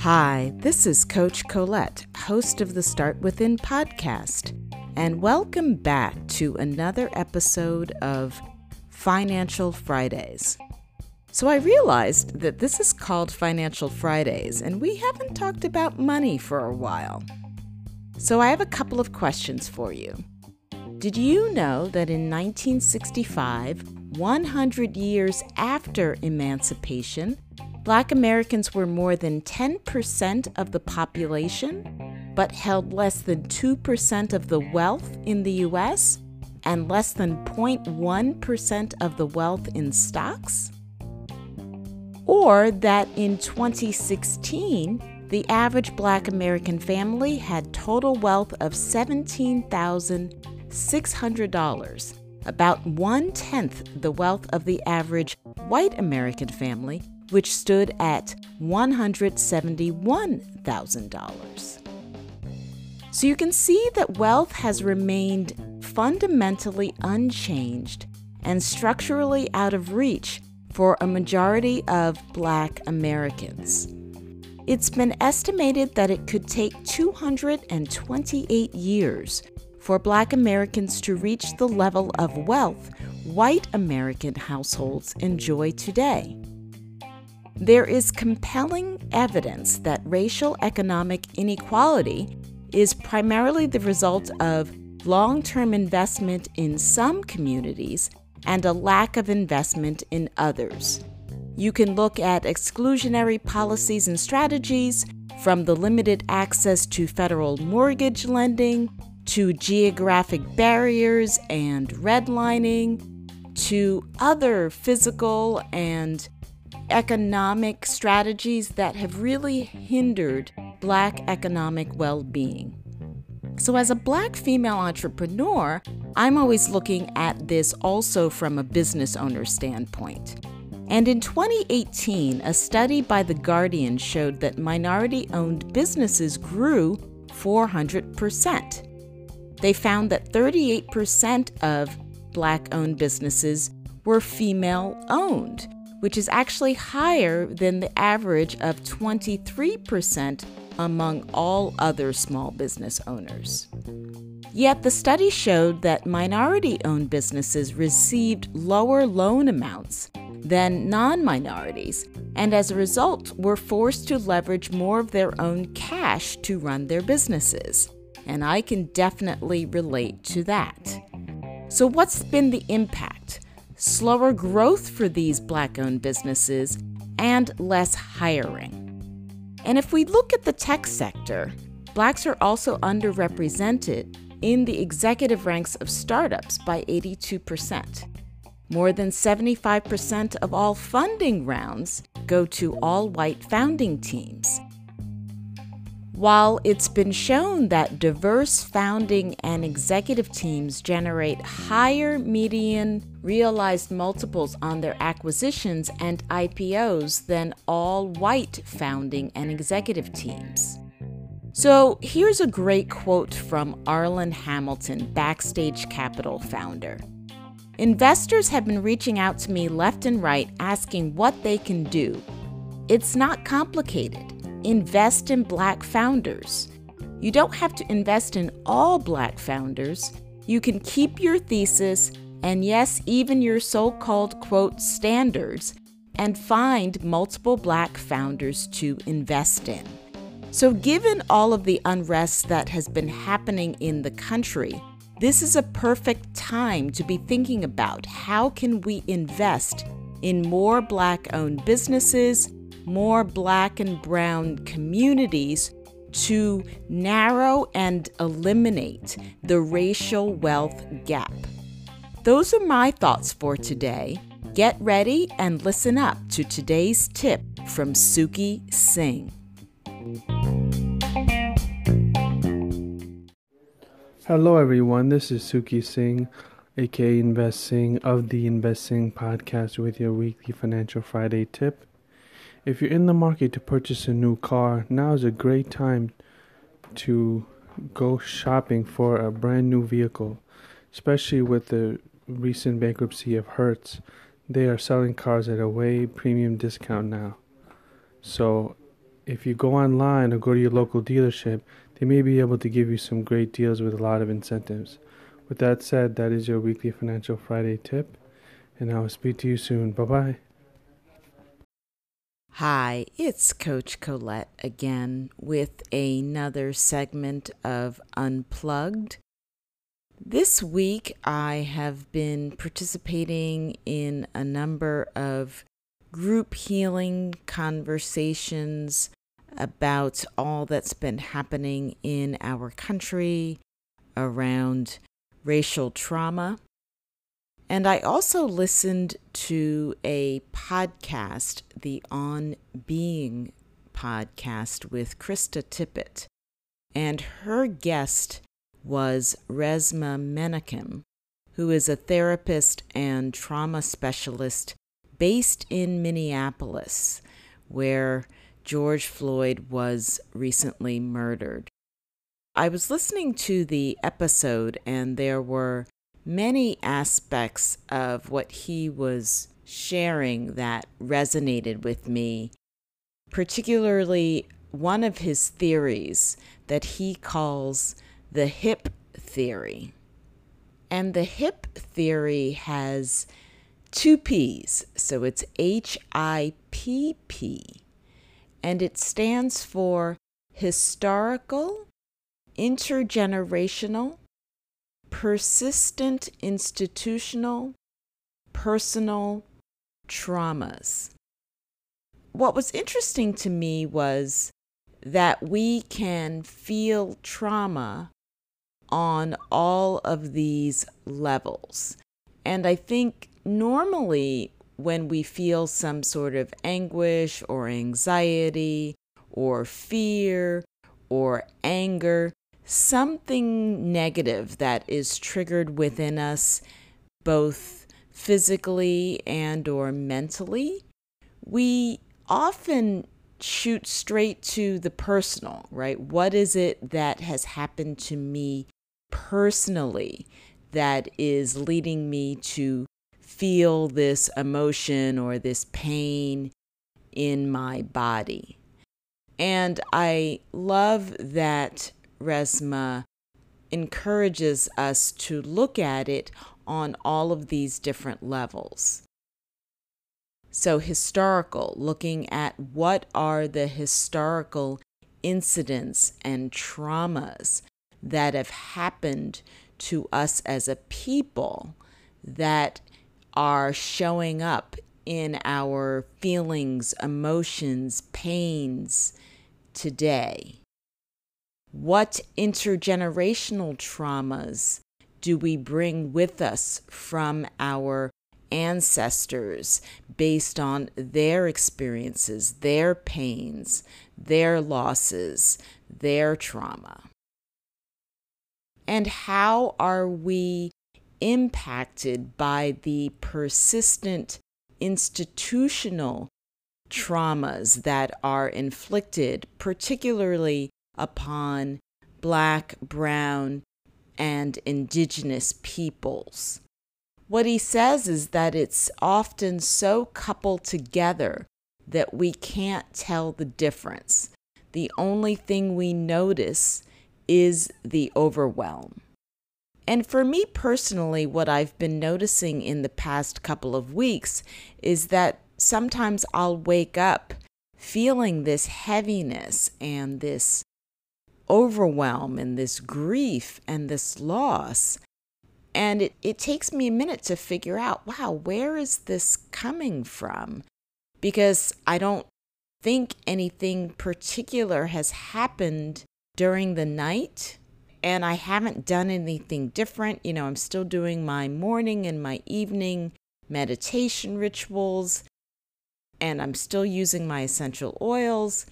Hi, this is Coach Colette, host of the Start Within podcast, and welcome back to another episode of Financial Fridays. So, I realized that this is called Financial Fridays, and we haven't talked about money for a while. So, I have a couple of questions for you. Did you know that in 1965, 100 years after emancipation, Black Americans were more than 10% of the population, but held less than 2% of the wealth in the US and less than 0.1% of the wealth in stocks? Or that in 2016, the average black American family had total wealth of $17,600, about one tenth the wealth of the average white American family, which stood at $171,000. So you can see that wealth has remained fundamentally unchanged and structurally out of reach for a majority of Black Americans. It's been estimated that it could take 228 years for Black Americans to reach the level of wealth white American households enjoy today. There is compelling evidence that racial economic inequality is primarily the result of long term investment in some communities and a lack of investment in others. You can look at exclusionary policies and strategies from the limited access to federal mortgage lending to geographic barriers and redlining to other physical and economic strategies that have really hindered Black economic well being. So, as a Black female entrepreneur, I'm always looking at this also from a business owner standpoint. And in 2018, a study by The Guardian showed that minority owned businesses grew 400%. They found that 38% of Black owned businesses were female owned, which is actually higher than the average of 23% among all other small business owners. Yet the study showed that minority owned businesses received lower loan amounts than non minorities, and as a result, were forced to leverage more of their own cash to run their businesses. And I can definitely relate to that. So, what's been the impact? slower growth for these black owned businesses, and less hiring. And if we look at the tech sector, blacks are also underrepresented in the executive ranks of startups by 82%. More than 75% of all funding rounds go to all white founding teams, while it's been shown that diverse founding and executive teams generate higher median realized multiples on their acquisitions and IPOs than all white founding and executive teams. So here's a great quote from Arlan Hamilton, Backstage Capital founder. Investors have been reaching out to me left and right asking what they can do. It's not complicated invest in black founders. You don't have to invest in all black founders. You can keep your thesis and, yes, even your so called quote standards and find multiple black founders to invest in. So, given all of the unrest that has been happening in the country, this is a perfect time to be thinking about how can we invest in more black owned businesses more black and brown communities to narrow and eliminate the racial wealth gap. Those are my thoughts for today. Get ready and listen up to today's tip from Suki Singh. Hello, everyone. This is Suki Singh, aka Investing of the Investing Podcast, with your weekly Financial Friday tip. If you're in the market to purchase a new car, now is a great time to go shopping for a brand new vehicle, especially with the recent bankruptcy of Hertz. they are selling cars at a way premium discount now. So if you go online or go to your local dealership, they may be able to give you some great deals with a lot of incentives. With that said, that is your weekly Financial Friday tip, and I will speak to you soon. Bye bye. Hi, it's Coach Colette again with another segment of Unplugged. This week, I have been participating in a number of group healing conversations about all that's been happening in our country around racial trauma. And I also listened to a podcast, the On Being podcast with Krista Tippett. And her guest was Resmaa Menakem, who is a therapist and trauma specialist based in Minneapolis, where George Floyd was recently murdered. I was listening to the episode, and there were many aspects of what he was sharing that resonated with me, particularly one of his theories that he calls the hip theory. And the hip theory has two P's, so it's H I P P, and it stands for historical intergenerational, persistent institutional, personal traumas. What was interesting to me was that we can feel trauma on all of these levels. And I think normally when we feel some sort of anguish or anxiety or fear or anger, something negative that is triggered within us both physically and or mentally we often shoot straight to the personal right? What is it that has happened to me personally that is leading me to feel this emotion or this pain in my body? And i love that Resmaa encourages us to look at it on all of these different levels. So, historical, looking at what are the historical incidents and traumas that have happened to us as a people that are showing up in our feelings, emotions, pains today. What intergenerational traumas do we bring with us from our ancestors based on their experiences, their pains, their losses, their trauma? And how are we impacted by the persistent institutional traumas that are inflicted, particularly upon black, brown, and indigenous peoples. What he says is that it's often so coupled together that we can't tell the difference. The only thing we notice is the overwhelm. And for me personally, what I've been noticing in the past couple of weeks is that sometimes I'll wake up feeling this heaviness and this overwhelm and this grief and this loss. And it, it takes me a minute to figure out wow, where is this coming from? Because I don't think anything particular has happened during the night. And I haven't done anything different. You know, I'm still doing my morning and my evening meditation rituals, and I'm still using my essential oils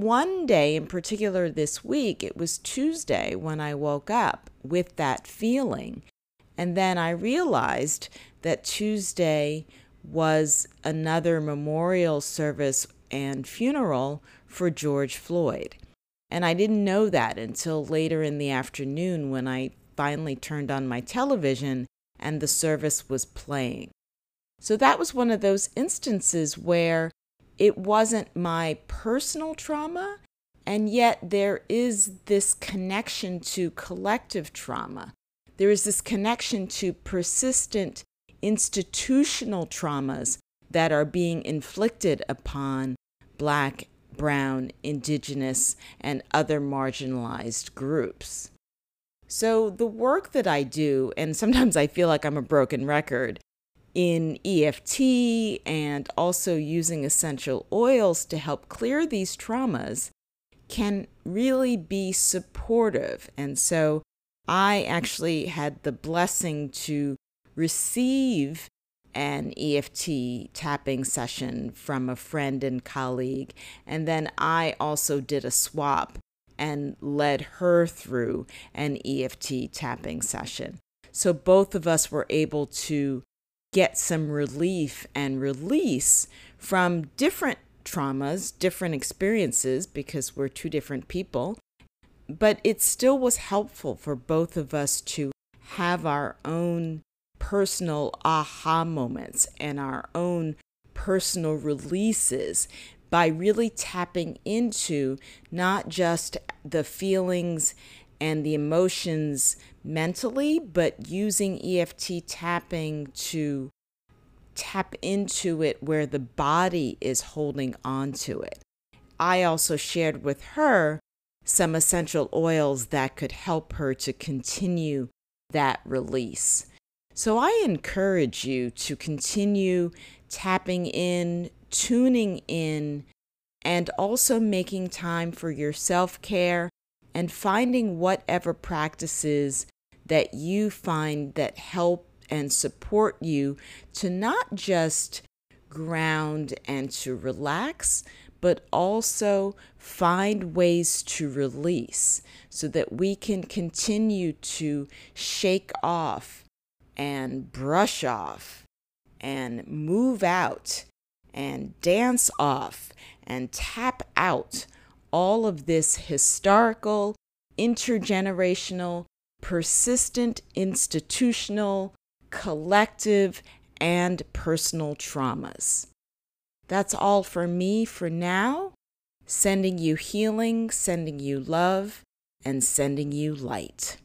one day in particular this week, it was Tuesday when I woke up with that feeling. And then I realized that Tuesday was another memorial service and funeral for George Floyd. And I didn't know that until later in the afternoon when I finally turned on my television and the service was playing. So that was one of those instances where it wasn't my personal trauma, and yet there is this connection to collective trauma. There is this connection to persistent institutional traumas that are being inflicted upon Black, Brown, Indigenous, and other marginalized groups. So, the work that I do, and sometimes I feel like I'm a broken record, in EFT and also using essential oils to help clear these traumas can really be supportive. And so I actually had the blessing to receive an EFT tapping session from a friend and colleague. And then I also did a swap and led her through an EFT tapping session. So both of us were able to get some relief and release from different traumas, different experiences, because we're two different people. But it still was helpful for both of us to have our own personal aha moments and our own personal releases by really tapping into not just the feelings and the emotions mentally, but using EFT tapping to tap into it where the body is holding on to it. I also shared with her some essential oils that could help her to continue that release. So I encourage you to continue tapping in, tuning in, and also making time for your self care and finding whatever practices that you find that help and support you to not just ground and to relax, but also find ways to release so that we can continue to shake off and brush off and move out and dance off and tap out all of this historical, intergenerational, persistent institutional, collective, and personal traumas. That's all for me for now. Sending you healing, sending you love, and sending you light.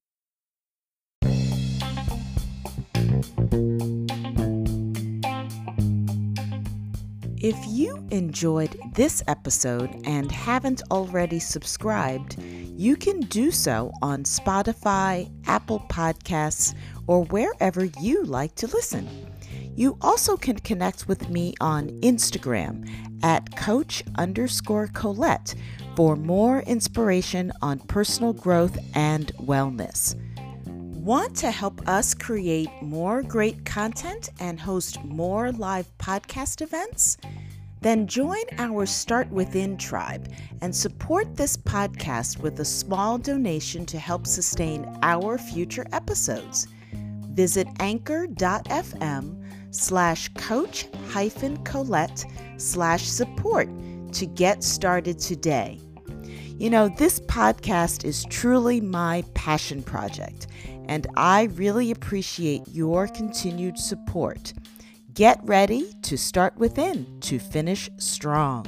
If you enjoyed this episode and haven't already subscribed, you can do so on Spotify, Apple Podcasts, or wherever you like to listen. You also can connect with me on Instagram at coach underscore Colette for more inspiration on personal growth and wellness. Want to help us create more great content and host more live podcast events? Then join our Start Within tribe and support this podcast with a small donation to help sustain our future episodes. Visit anchor.fm slash coach hyphen Colette slash support to get started today. You know, this podcast is truly my passion project and I really appreciate your continued support. Get ready to start within to finish strong.